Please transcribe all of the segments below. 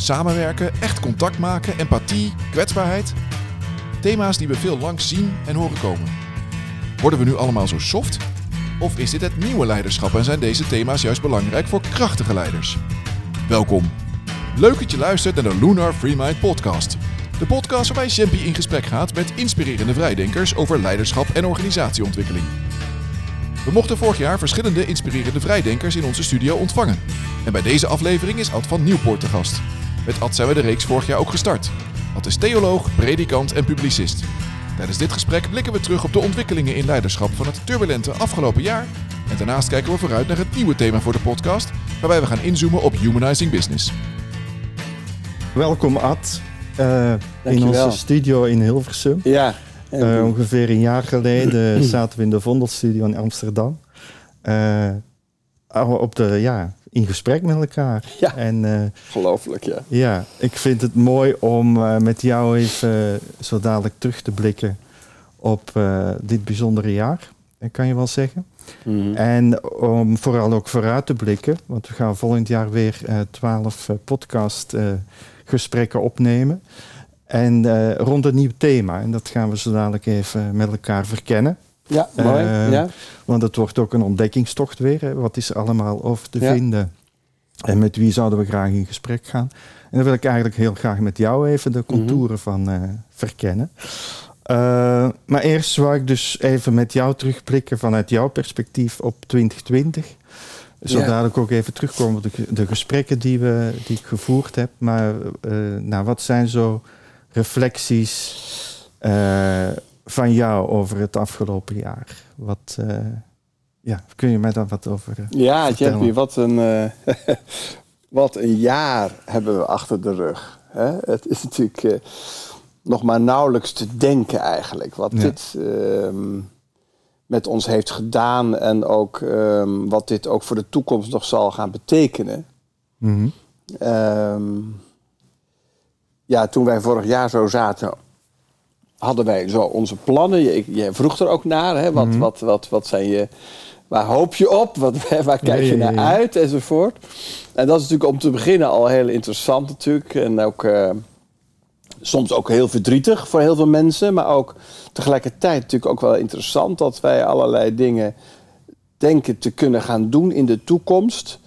samenwerken, echt contact maken, empathie, kwetsbaarheid. Thema's die we veel langs zien en horen komen. Worden we nu allemaal zo soft? Of is dit het nieuwe leiderschap en zijn deze thema's juist belangrijk voor krachtige leiders? Welkom. Leuk dat je luistert naar de Lunar Free Mind podcast. De podcast waarbij Jempi in gesprek gaat met inspirerende vrijdenkers over leiderschap en organisatieontwikkeling. We mochten vorig jaar verschillende inspirerende vrijdenkers in onze studio ontvangen. En bij deze aflevering is Ad van Nieuwpoort te gast. Met Ad zijn we de reeks vorig jaar ook gestart. Ad is theoloog, predikant en publicist. Tijdens dit gesprek blikken we terug op de ontwikkelingen in leiderschap van het turbulente afgelopen jaar. En daarnaast kijken we vooruit naar het nieuwe thema voor de podcast, waarbij we gaan inzoomen op humanizing business. Welkom Ad, uh, in onze studio in Hilversum. Ja. Uh, ongeveer een jaar geleden zaten we in de Vondelstudio in Amsterdam. Uh, op de, ja, in gesprek met elkaar. Ja, en, uh, gelooflijk, ja. Ja, ik vind het mooi om met jou even zo dadelijk terug te blikken op dit bijzondere jaar, kan je wel zeggen. Mm En om vooral ook vooruit te blikken, want we gaan volgend jaar weer twaalf podcastgesprekken opnemen. En rond een nieuw thema. En dat gaan we zo dadelijk even met elkaar verkennen. Ja, mooi. Uh, ja. Want het wordt ook een ontdekkingstocht weer. Hè. Wat is er allemaal over te vinden? En met wie zouden we graag in gesprek gaan? En dan wil ik eigenlijk heel graag met jou even de contouren mhm. van uh, verkennen. maar eerst zou ik dus even met jou terugblikken vanuit jouw perspectief op 2020. Zo ja. dadelijk ook even terugkomen op de, de gesprekken die, we, die ik gevoerd heb. Maar nou, wat zijn zo reflecties uh, van jou over het afgelopen jaar? Wat, uh, ja, kun je mij daar wat over uh, Ja, Jeffy, wat een, wat een jaar hebben we achter de rug. Hè? Het is natuurlijk nog maar nauwelijks te denken eigenlijk. Wat ja. dit ehm, met ons heeft gedaan en ook um, wat dit ook voor de toekomst nog zal gaan betekenen. Mm -hmm. um, ja, toen wij vorig jaar zo zaten, hadden wij zo onze plannen. Je, je vroeg er ook naar, hè? Wat, mm -hmm. wat, wat, wat zijn je, waar hoop je op? Wat, waar kijk je naar uit? Enzovoort. En dat is natuurlijk om te beginnen al heel interessant natuurlijk. En ook uh, soms ook heel verdrietig voor heel veel mensen. Maar ook tegelijkertijd natuurlijk ook wel interessant dat wij allerlei dingen denken te kunnen gaan doen in de toekomst.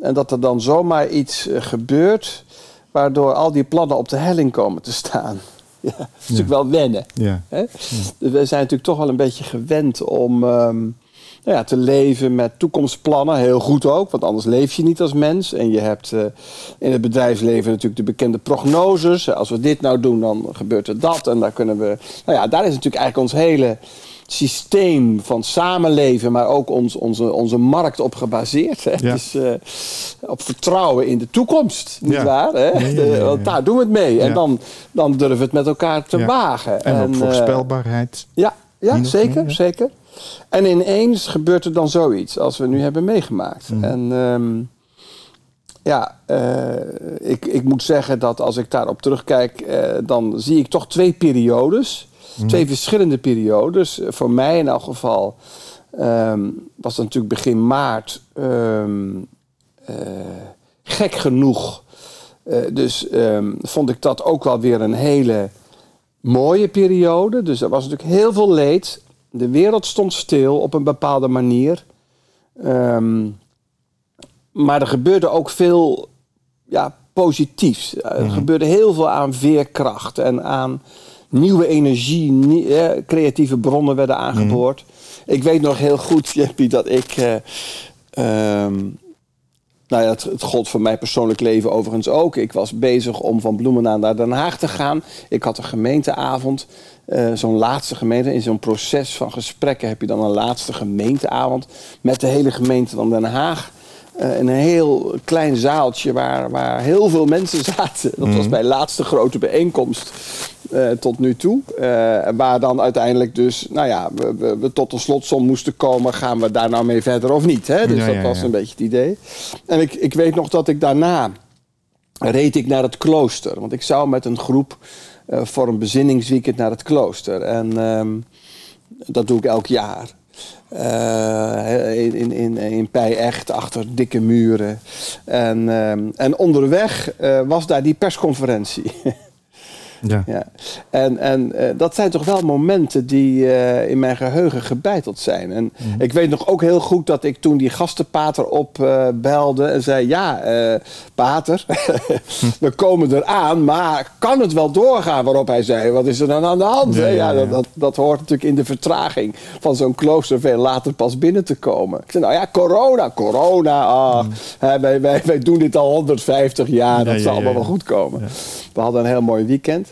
En dat er dan zomaar iets uh, gebeurt waardoor al die plannen op de helling komen te staan. Ja, dat is natuurlijk wel wennen. Ja. Hè? We zijn natuurlijk toch wel een beetje gewend om um, nou ja, te leven met toekomstplannen. Heel goed ook, want anders leef je niet als mens. En je hebt uh, in het bedrijfsleven natuurlijk de bekende prognoses. Als we dit nou doen, dan gebeurt er dat. En daar kunnen we. Nou ja, daar is natuurlijk eigenlijk ons hele systeem van samenleven, maar ook ons, onze, onze markt op gebaseerd. Hè? Dus uh, op vertrouwen in de toekomst, niet ja. waar? Hè? De, want daar doen we het mee. En dan, dan durven we het met elkaar te wagen. En, en op voorspelbaarheid. Uh, ja, ja zeker, zeker. En ineens gebeurt er dan zoiets als we nu hebben meegemaakt. Mm. En um, ja, uh, ik, ik moet zeggen dat als ik daarop terugkijk, dan zie ik toch twee periodes. Twee verschillende periodes. Voor mij in elk geval um, was het natuurlijk begin maart um, uh, gek genoeg. Uh, dus um, vond ik dat ook wel weer een hele mooie periode. Dus er was natuurlijk heel veel leed. De wereld stond stil op een bepaalde manier. maar er gebeurde ook veel ja, positiefs. Er mhm. gebeurde heel veel aan veerkracht en aan nieuwe energie, nie, creatieve bronnen werden aangeboord. Mhm. Ik weet nog heel goed, Jeppie, dat ik. Uh, um, nou ja, het, het gold voor mijn persoonlijk leven overigens ook. Ik was bezig om van Bloemendaal naar Den Haag te gaan. Ik had een gemeenteavond. Uh, zo'n laatste gemeente. In zo'n proces van gesprekken heb je dan een laatste gemeenteavond met de hele gemeente van Den Haag. Uh, een heel klein zaaltje waar, waar heel veel mensen zaten. Dat was mhm. mijn laatste grote bijeenkomst. Uh, tot nu toe. Uh, waar dan uiteindelijk dus, nou ja, we, we, we, tot een slotsom moesten komen. Gaan we daar nou mee verder of niet? Hè? Dus ja, dat ja, was ja. een beetje het idee. En ik, ik weet nog dat ik daarna reed ik naar het klooster. Want ik zou met een groep voor een bezinningsweekend naar het klooster. En um, dat doe ik elk jaar. Uh, in, in, in Pij-Echt, achter dikke muren. En, uh, en onderweg uh, was daar die persconferentie. Ja. ja. En, en uh, dat zijn toch wel momenten die uh, in mijn geheugen gebeiteld zijn. En mm. ik weet nog ook heel goed dat ik toen die gastenpater opbelde uh, en zei: Ja, pater, we komen eraan, maar kan het wel doorgaan? Waarop hij zei: Wat is er dan aan de hand? Ja, ja, ja dat, dat, hoort natuurlijk in de vertraging van zo'n klooster veel later pas binnen te komen. Ik zei: Nou ja, corona, corona. Ah, mm. wij, wij, wij doen dit al 150 jaar, dat zal allemaal wel goed komen. We hadden een heel mooi weekend.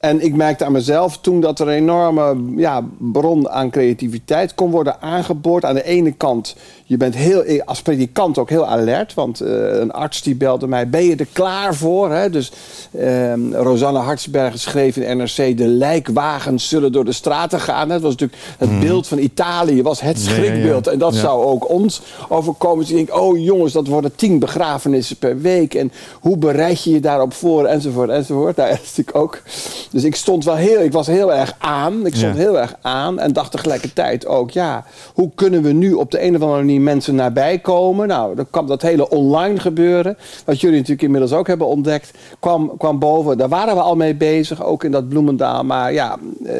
En ik merkte aan mezelf toen dat er een enorme ja, bron aan creativiteit kon worden aangeboord. Aan de ene kant, je bent heel, als predikant ook heel alert. Want uh, een arts die belde mij, ben je er klaar voor? Hè? Dus uh, Rosanne Hartsbergen schreef in NRC... de lijkwagens zullen door de straten gaan. Dat was natuurlijk het mm. beeld van Italië, was het schrikbeeld. Ja, ja, ja. En dat zou ook ons overkomen. Dus ik denk, oh jongens, dat worden tien begrafenissen per week. En hoe bereid je je daarop voor? Enzovoort, enzovoort. Nou, dat is natuurlijk ook... Dus ik stond wel heel, ik was heel erg aan. Ik stond heel erg aan en dacht tegelijkertijd ook, ja, hoe kunnen we nu op de een of andere manier mensen nabij komen? Nou, dan kwam dat hele online gebeuren, wat jullie natuurlijk inmiddels ook hebben ontdekt, kwam, kwam boven. Daar waren we al mee bezig, ook in dat Bloemendaal. Maar ja, eh,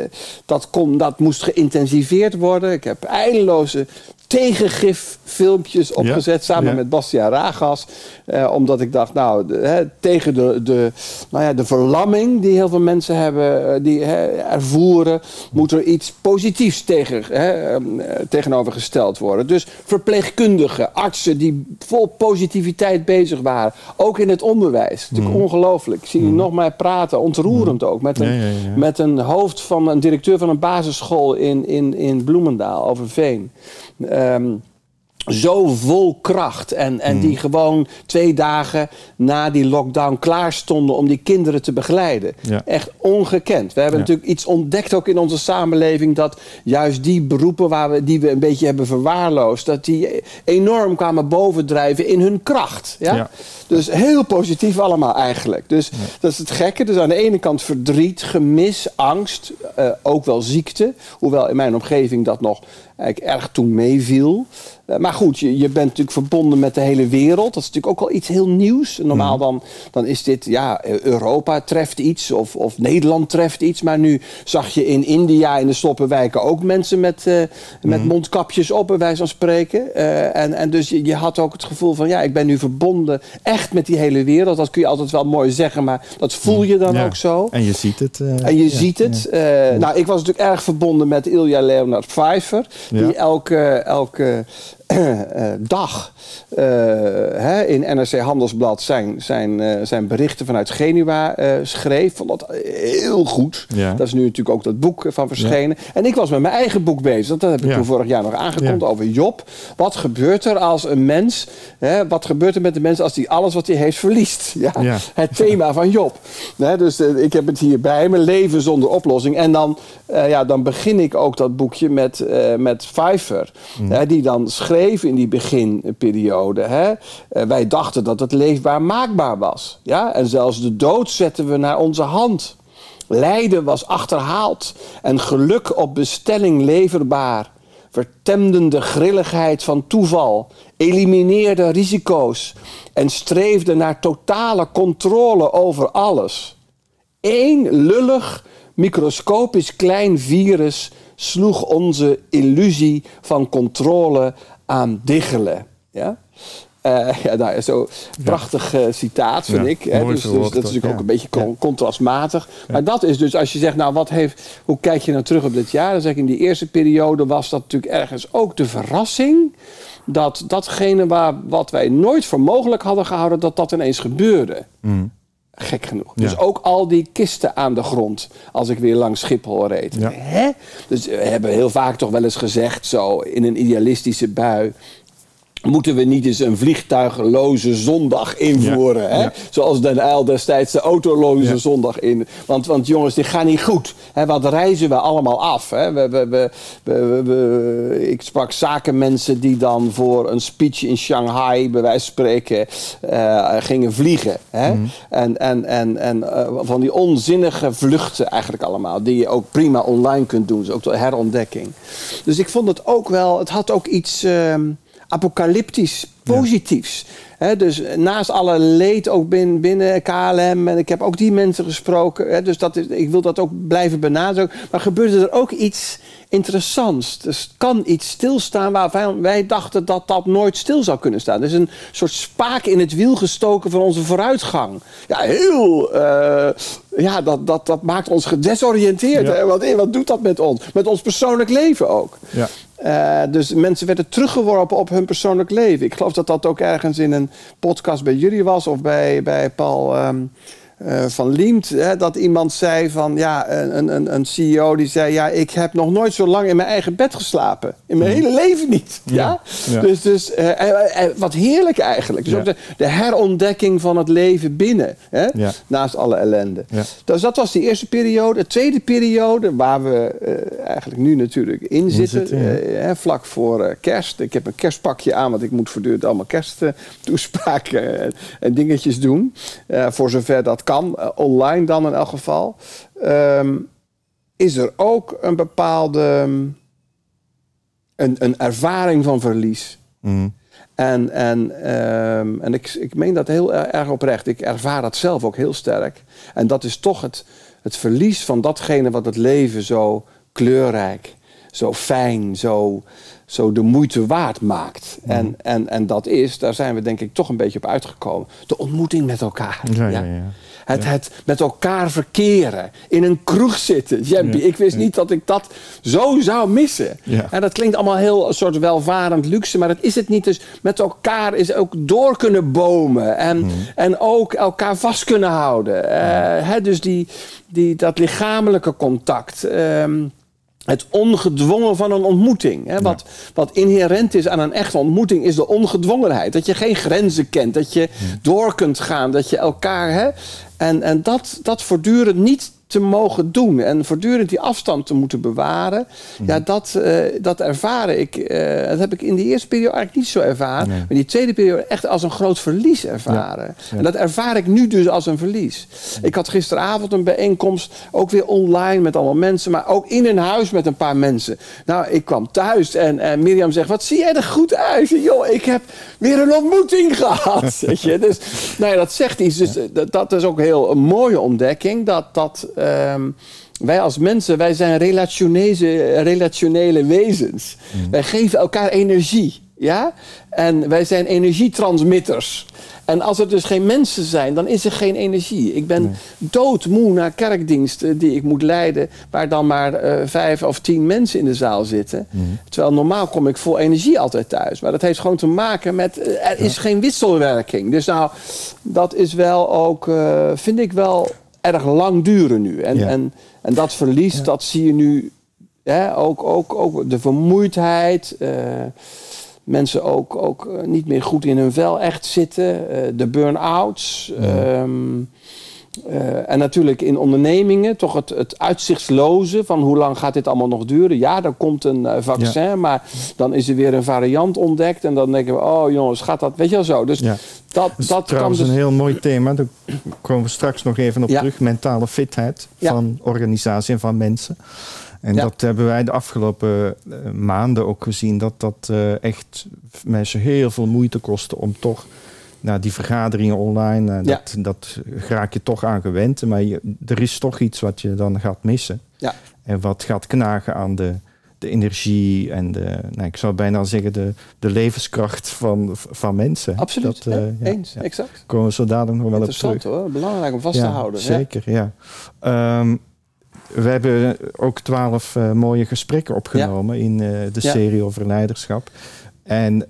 dat, kon, dat moest geïntensiveerd worden. Ik heb eindeloze tegengif-filmpjes opgezet samen met Bastiaan Ragas. Eh, omdat ik dacht, nou, de, tegen de, de, nou ja, de verlamming die heel veel mensen hebben, uh, die ervoeren, moet er iets positiefs tegen, ehm, eh, tegenover gesteld worden. Dus verpleegkundigen, artsen die vol positiviteit bezig waren. Ook in het onderwijs. Natuurlijk mm. ongelooflijk. Ik zie je mm. nog maar praten, ontroerend mm. ook. Met een, met een hoofd van een directeur van een basisschool in, in, in Bloemendaal, over Veen. Um, zo vol kracht. En, en die hmm. gewoon twee dagen na die lockdown klaar stonden om die kinderen te begeleiden. Echt ongekend. We hebben natuurlijk iets ontdekt ook in onze samenleving dat juist die beroepen waar we, die we een beetje hebben verwaarloosd, dat die enorm kwamen bovendrijven in hun kracht. Ja? ja. Dus heel positief allemaal eigenlijk. Dus dat is het gekke. Dus aan de ene kant verdriet, gemis, angst, uh, ook wel ziekte. Hoewel in mijn omgeving dat nog eigenlijk erg toen meeviel. Uh, maar goed, je, je bent natuurlijk verbonden met de hele wereld. Dat is natuurlijk ook wel iets heel nieuws. Normaal dan, dan is dit, ja, Europa treft iets of, of Nederland treft iets. Maar nu zag je in India, in de sloppenwijken, ook mensen met, uh, met mhm. mondkapjes op, bij wijze van spreken. En, en dus je, je, had ook het gevoel van, ja, ik ben nu verbonden echt met die hele wereld. Dat kun je altijd wel mooi zeggen, maar dat voel je dan ook zo. En je ziet het. en je ziet het. nou, ik was natuurlijk erg verbonden met Ilja Leonard Pfeiffer. Die elke, elke dag uh, hè, in NRC Handelsblad zijn, zijn, zijn berichten vanuit Genua schreef. Vond dat heel goed. Ja. Dat is nu natuurlijk ook dat boek van verschenen. Ja. En ik was met mijn eigen boek bezig. Dat heb ik ja. toen vorig jaar nog aangekondigd over Job. Wat gebeurt er als een mens... Hè, wat gebeurt er met de mens als hij alles wat hij heeft verliest? Ja, Het thema van Job. Dus ik heb het hier bij me. Leven zonder oplossing. En dan, ja, dan begin ik ook dat boekje met, met Pfeiffer. Mm. Hè, die dan schreef in die beginperiode. Hè? Eh, wij dachten dat het leefbaar maakbaar was. Ja? En zelfs de dood zetten we naar onze hand. Lijden was achterhaald en geluk op bestelling leverbaar. Vertemden de grilligheid van toeval, elimineerde risico's en streefde naar totale controle over alles. Eén lullig, microscopisch klein virus sloeg onze illusie van controle aan diggelen. Ja? Uh, ja, nou, zo prachtig uh, citaat, vind ik. Hè? Dus, dus, dat is natuurlijk ook een beetje contrastmatig. Maar dat is dus, als je zegt, nou, wat heeft, hoe kijk je nou terug op dit jaar? Dan zeg ik, in die eerste periode was dat natuurlijk ergens ook de verrassing. Dat datgene waar, wat wij nooit voor mogelijk hadden gehouden, dat dat ineens gebeurde. Mm. Gek genoeg. Dus ook al die kisten aan de grond als ik weer langs Schiphol reed. Hè? Dus we hebben heel vaak toch wel eens gezegd, zo in een idealistische bui. Moeten we niet eens een vliegtuigloze zondag invoeren? hè? Zoals Den Uyl destijds de autoloze zondag in. Want, want jongens, dit gaat niet goed. Hè? Wat reizen we allemaal af? Hè? We, we, we, ik sprak zakenmensen die dan voor een speech in Shanghai, bij wijze van spreken, uh, gingen vliegen. Hè? Mhm. En, en, en, en uh, van die onzinnige vluchten eigenlijk allemaal. Die je ook prima online kunt doen. Dus ook de herontdekking. Dus ik vond het ook wel, het had ook iets. Uh, apocalyptisch positiefs. dus naast alle leed ook binnen, binnen KLM. En ik heb ook die mensen gesproken. dus dat is, ik wil dat ook blijven benadrukken. Maar gebeurde er ook iets interessants. Dus kan iets stilstaan waarvan wij dachten dat dat nooit stil zou kunnen staan. Dus een soort spaak in het wiel gestoken van onze vooruitgang. Ja, heel. Uh, ja, dat, dat, dat maakt ons gedesoriënteerd. Ja. Wat, wat doet dat met ons? Met ons persoonlijk leven ook. Ja. Uh, dus mensen werden teruggeworpen op hun persoonlijk leven. Ik geloof dat dat ook ergens in een podcast bij jullie was of bij, bij Paul. Um, uh, van Liemt, hè, dat iemand zei van ja, een, een, een CEO die zei: Ja, ik heb nog nooit zo lang in mijn eigen bed geslapen. In mijn mhm. hele leven niet. Ja? ja? Dus, dus uh, wat heerlijk eigenlijk. Dus ook de, de, herontdekking van het leven binnen, hè? naast alle ellende. Dus dat was die eerste periode. De tweede periode, waar we eigenlijk nu natuurlijk in zitten, vlak voor kerst. Ik heb een kerstpakje aan, want ik moet voortdurend allemaal kersttoespraken en, en dingetjes doen. voor zover dat kan, eh, online dan in elk geval, ehm, is er ook een bepaalde een, een ervaring van verlies. Mhm. En, en, ehm, en ik, ik meen dat heel erg oprecht. Ik ervaar dat zelf ook heel sterk. En dat is toch het, het verlies van datgene wat het leven zo kleurrijk, zo fijn, zo, zo de moeite waard maakt. Mhm. En, en, en dat is, daar zijn we denk ik toch een beetje op uitgekomen, de ontmoeting met elkaar. ja, ja. ja. Het, het met elkaar verkeren. In een kroeg zitten. Ik wist niet dat ik dat zo zou missen. En dat klinkt allemaal heel een soort welvarend luxe. Maar dat is het niet. Dus met elkaar is ook door kunnen bomen. En, hmm. en ook elkaar vast kunnen houden. Uh, dus die, die, dat lichamelijke contact. Ehm, het ongedwongen van een ontmoeting. Hè? Wat, wat inherent is aan een echte ontmoeting is de ongedwongenheid. Dat je geen grenzen kent, dat je door kunt gaan, dat je elkaar. Hè? En, en dat, dat voortdurend niet te mogen doen en voortdurend die afstand te moeten bewaren, ja, mhm. dat, uh, dat ervaren ik. Uh, dat heb ik in die eerste periode eigenlijk niet zo ervaren. Maar in die tweede periode echt als een groot verlies ervaren. En dat ervaar ik nu dus als een verlies. Ik had gisteravond een bijeenkomst, ook weer online met allemaal mensen, maar ook in een huis met een paar mensen. Nou, ik kwam thuis en, en Mirjam zegt: Wat zie jij er goed uit? Joh, ik heb weer een ontmoeting gehad. Weet je? Dus nou ja, dat zegt iets. Dus dat, dat is ook heel een mooie ontdekking. Dat dat Um, wij als mensen, wij zijn relationele, relationele wezens. Mm. Wij geven elkaar energie. Ja? En wij zijn energietransmitters. En als er dus geen mensen zijn, dan is er geen energie. Ik ben doodmoe naar kerkdiensten die ik moet leiden, waar dan maar uh, vijf of tien mensen in de zaal zitten. Mm. Terwijl normaal kom ik vol energie altijd thuis. Maar dat heeft gewoon te maken met, uh, er is geen wisselwerking. Dus nou, dat is wel ook, uh, vind ik wel erg lang duren nu. En, en, en dat verlies, dat zie je nu hè, ook, ook, ook de vermoeidheid. Uh, mensen ook, ook eh, niet meer goed in hun vel echt zitten. Uh, de burn-outs. Um, uh, en natuurlijk in ondernemingen toch het, het uitzichtsloze van hoe lang gaat dit allemaal nog duren. Ja, er komt een uh, vaccin, maar dan is er weer een variant ontdekt. En dan denken we, oh jongens, gaat dat, weet je wel zo. Dus ja. dat, dat, dat trouwens dus... een heel mooi thema. Daar komen we straks nog even op terug. Mentale fitheid van organisatie en van mensen. En dat hebben wij de afgelopen uh, maanden ook gezien. Dat dat echt mensen heel veel moeite kostte om toch nou, die vergaderingen online, uh, dat, dat raak je toch aan gewend. Maar je, er is toch iets wat je dan gaat missen. Ja. En wat gaat knagen aan de, de energie en de, nou, ik zou bijna zeggen, de, de levenskracht van, van mensen. Absoluut, dat, uh, ja, eens, ja. exact. Komen we zo dadelijk nog wel op terug. hoor, belangrijk om vast te houden. Zeker, ja. Um, we hebben ook twaalf uh, mooie gesprekken opgenomen in uh, de serie over leiderschap. En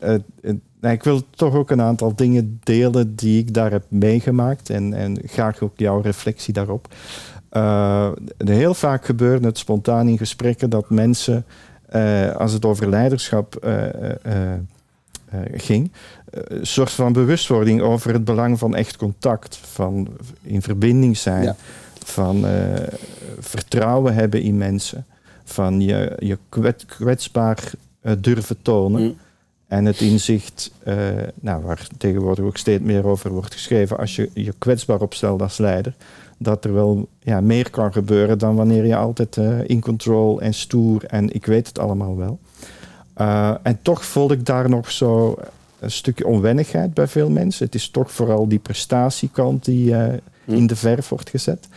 nou, ik wil toch ook een aantal dingen delen die ik daar heb meegemaakt en, en graag ook jouw reflectie daarop. Uh, heel vaak gebeurt het spontaan in gesprekken dat mensen, uh, als het over leiderschap uh, ging. een soort van bewustwording over het belang van echt contact, van in verbinding zijn, van vertrouwen hebben in mensen, van je, je kwetsbaar durven tonen. Mm. En het inzicht, uh, nou, waar tegenwoordig ook steeds meer over wordt geschreven, als je je kwetsbaar opstelt als leider, dat er wel ja, meer kan gebeuren dan wanneer je altijd uh, in control en stoer en ik weet het allemaal wel. Uh, en toch voelde ik daar nog zo een stukje onwennigheid bij veel mensen. Het is toch vooral die prestatiekant die hm. in de verf wordt gezet.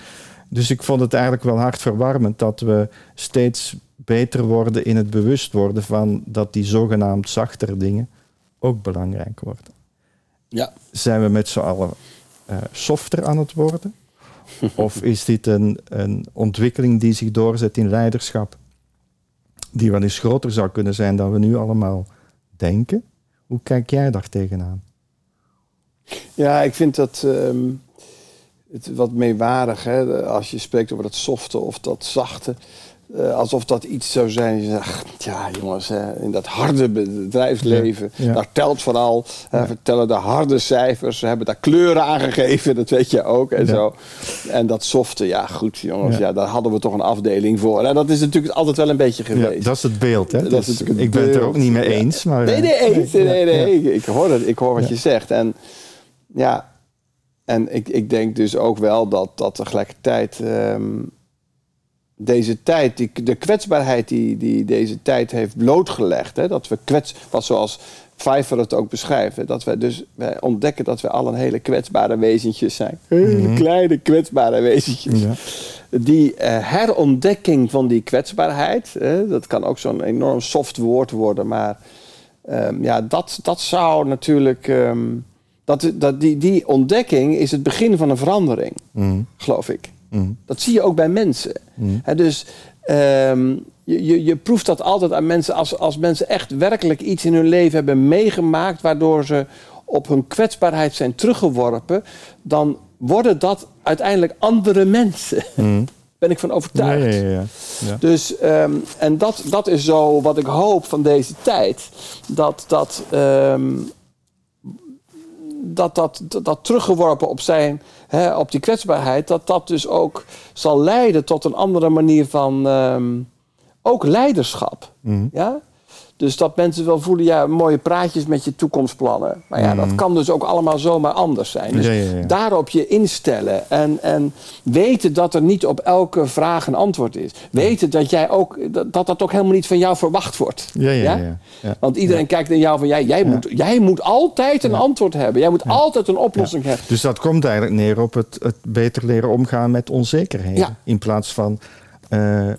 Dus ik vond het eigenlijk wel hartverwarmend dat we steeds beter worden in het bewust worden van dat die zogenaamd zachtere dingen ook belangrijk worden. Ja. Zijn we met z'n allen uh, softer aan het worden? of is dit een, een ontwikkeling die zich doorzet in leiderschap, die wel eens groter zou kunnen zijn dan we nu allemaal denken? Hoe kijk jij daar tegenaan? Ja, ik vind dat um, het wat meewarig, hè, als je spreekt over dat softe of dat zachte. Uh, alsof dat iets zou zijn. Je zegt, ja jongens, hè, in dat harde bedrijfsleven, daar telt vooral. Ja. vertellen de harde cijfers. Ze hebben daar kleuren aangegeven, dat weet je ook. En, zo. en dat softe, ja goed jongens, ja. daar hadden we toch een afdeling voor. En dat is natuurlijk altijd wel een beetje geweest. dat is het beeld, hè? Dat is ik ben het er ook niet mee eens. Maar, nee, nee, eens. Nee, nee, nee, Ik, hoor het, ik hoor wat je zegt. En ja, en ik, ik denk dus ook wel dat, dat tegelijkertijd... Um, deze tijd, die, de kwetsbaarheid die, die deze tijd heeft blootgelegd. Hè, dat we kwets, wat zoals Pfeiffer het ook beschrijft. dat we dus wij ontdekken dat we al een hele kwetsbare wezentjes zijn. Hele mhm. kleine kwetsbare wezentjes. Ja. Die uh, herontdekking van die kwetsbaarheid, dat kan ook zo'n enorm soft woord worden, maar um, ja, dat, dat zou natuurlijk. Um, dat, dat, die, die ontdekking is het begin van een verandering, mm. geloof ik. Mm. Dat zie je ook bij mensen. Mm. dus um, je, je, je, proeft dat altijd aan mensen als, als mensen echt werkelijk iets in hun leven hebben meegemaakt waardoor ze op hun kwetsbaarheid zijn teruggeworpen, dan worden dat uiteindelijk andere mensen. Mm. Ben ik van overtuigd. Ja, ja, ja, dus, um, en dat, dat is zo wat ik hoop van deze tijd. Dat, dat um, dat, dat, dat, teruggeworpen op zijn, hè, op die kwetsbaarheid, dat dat dus ook zal leiden tot een andere manier van um, ook leiderschap. Mm. Ja? Dus dat mensen wel voelen, ja, mooie praatjes met je toekomstplannen. Maar ja, dat mhm. kan dus ook allemaal zomaar anders zijn. Dus daarop je instellen en, en weten dat er niet op elke vraag een antwoord is. Weten dat jij ook, dat dat ook helemaal niet van jou verwacht wordt. Ja, ja, ja? Want iedereen kijkt naar jou van, jij, jij, moet, jij moet altijd een antwoord hebben. Jij moet altijd een oplossing hebben. Dus dat komt eigenlijk neer op het, het beter leren omgaan met onzekerheden. In plaats van uh,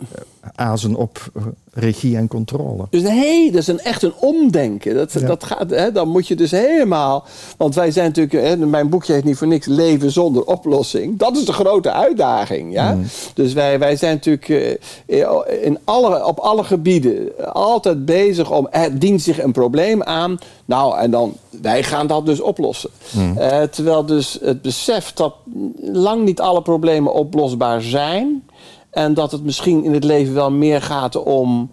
azen op regie en controle. Dus hey, dat is een, echt een omdenken. Dat, dat gaat, hè, dan moet je dus helemaal. Want wij zijn natuurlijk, hè, mijn boekje heet niet voor niks Leven zonder oplossing. Dat is de grote uitdaging. Ja? Mm. Dus wij, wij zijn natuurlijk uh, in alle, op alle gebieden altijd bezig om. Er dient zich een probleem aan. Nou, en dan wij gaan dat dus oplossen. Mm. Uh, terwijl dus het besef dat lang niet alle problemen oplosbaar zijn en dat het misschien in het leven wel meer gaat om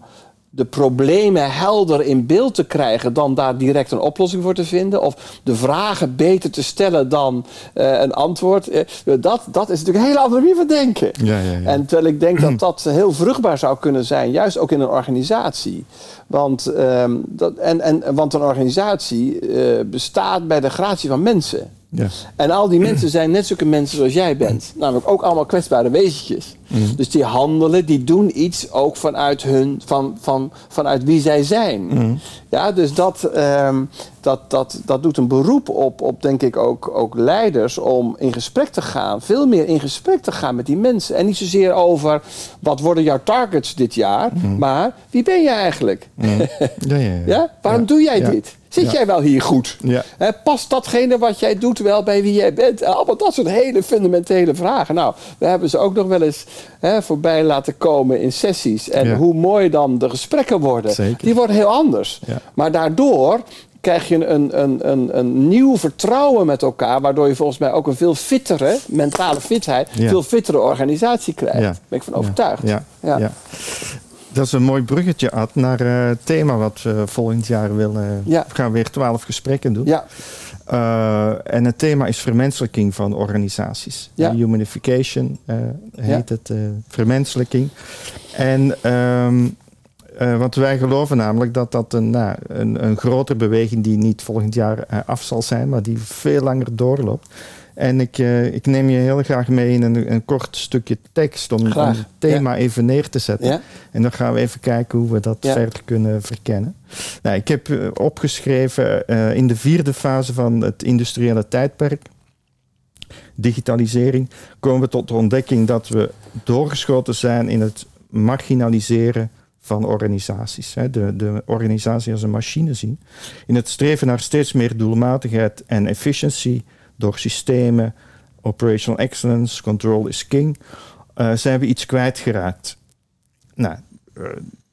de problemen helder in beeld te krijgen dan daar direct een oplossing voor te vinden. Of de vragen beter te stellen dan uh, een antwoord. Uh, dat, dat is natuurlijk een hele andere manier van denken. Ja, ja, ja. En terwijl ik denk dat dat heel vruchtbaar zou kunnen zijn, juist ook in een organisatie. Want, um, dat, en, en, want een organisatie uh, bestaat bij de gratie van mensen. Ja. En al die mensen zijn net zulke mensen zoals jij bent. Namelijk ook allemaal kwetsbare wezentjes. Mm. Dus die handelen, die doen iets ook vanuit hun, van, van, vanuit wie zij zijn. Mm. Ja, dus dat, um, dat, dat, dat doet een beroep op, op denk ik, ook, ook leiders om in gesprek te gaan. Veel meer in gesprek te gaan met die mensen. En niet zozeer over wat worden jouw targets dit jaar, mm. maar wie ben je eigenlijk? Ja, ja, ja. ja, Waarom doe jij dit? Zit jij wel hier goed? Ja. past datgene wat jij doet wel bij wie jij bent? Allemaal dat soort hele fundamentele vragen. Nou, we hebben ze ook nog wel eens voorbij laten komen in sessies. En hoe mooi dan de gesprekken worden. Zeker. Die worden heel anders. Maar daardoor krijg je een, een, een, een nieuw vertrouwen met elkaar, waardoor je volgens mij ook een veel fittere, mentale fitheid, veel fittere organisatie krijgt. Daar ben ik van overtuigd. Ja. Dat is een mooi bruggetje, Ad, naar uh, het thema wat we volgend jaar willen. Ja. We gaan weer twaalf gesprekken doen. Ja. Uh, en het thema is vermenselijking van organisaties. Ja. Humanification uh, heet het, vermenselijking. En um, want wij geloven namelijk dat dat een, nou, een, een grote beweging die niet volgend jaar af zal zijn, maar die veel langer doorloopt. En ik, uh, ik neem je heel graag mee in een, een kort stukje tekst om, om het thema even neer te zetten. Ja. En dan gaan we even kijken hoe we dat verder kunnen verkennen. Nou, ik heb uh, opgeschreven uh, in de vierde fase van het industriële tijdperk, digitalisering, komen we tot de ontdekking dat we doorgeschoten zijn in het marginaliseren van organisaties. Hè. De, de organisatie als een machine zien. In het streven naar steeds meer doelmatigheid en efficiëntie door systemen, operational excellence, control is king, uh, zijn we iets kwijtgeraakt. Nou, uh,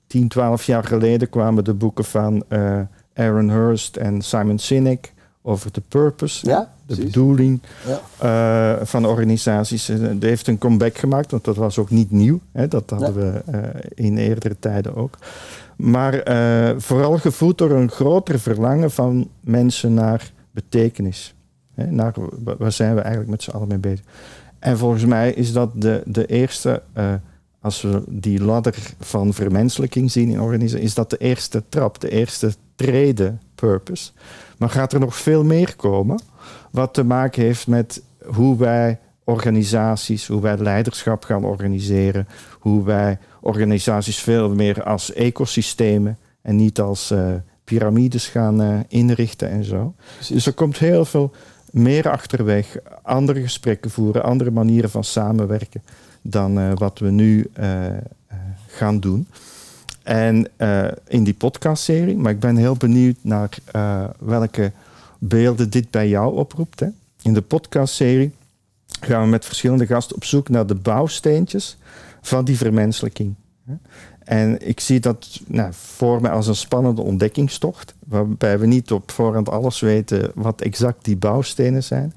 10, 12 jaar geleden kwamen de boeken van uh, Aaron Hurst en Simon Sinek over de purpose, ja, de bedoeling ja. uh, van organisaties. Dat heeft een comeback gemaakt, want dat was ook niet nieuw. Hè? Dat hadden we in eerdere tijden ook. Maar vooral gevoed door een groter verlangen van mensen naar betekenis. Hè, naar waar zijn we eigenlijk met z'n allen mee bezig. En volgens mij is dat de, de eerste, uh, als we die ladder van vermenselijking zien in organisaties, is dat de eerste trap, de eerste trede purpose. Maar gaat er nog veel meer komen, wat te maken heeft met hoe wij organisaties, hoe wij leiderschap gaan organiseren, hoe wij organisaties veel meer als ecosystemen en niet als uh, piramides gaan uh, inrichten en zo. Dus er komt heel veel meer achterweg, andere gesprekken voeren, andere manieren van samenwerken dan uh, wat we nu uh, uh, gaan doen. En in die podcastserie, maar ik ben heel benieuwd naar welke beelden dit bij jou oproept. Hè? In de podcastserie gaan we met verschillende gasten op zoek naar de bouwsteentjes van die vermenselijking. En ik zie dat nou, voor mij als een spannende ontdekkingstocht, waarbij we niet op voorhand alles weten wat exact die bouwstenen zijn.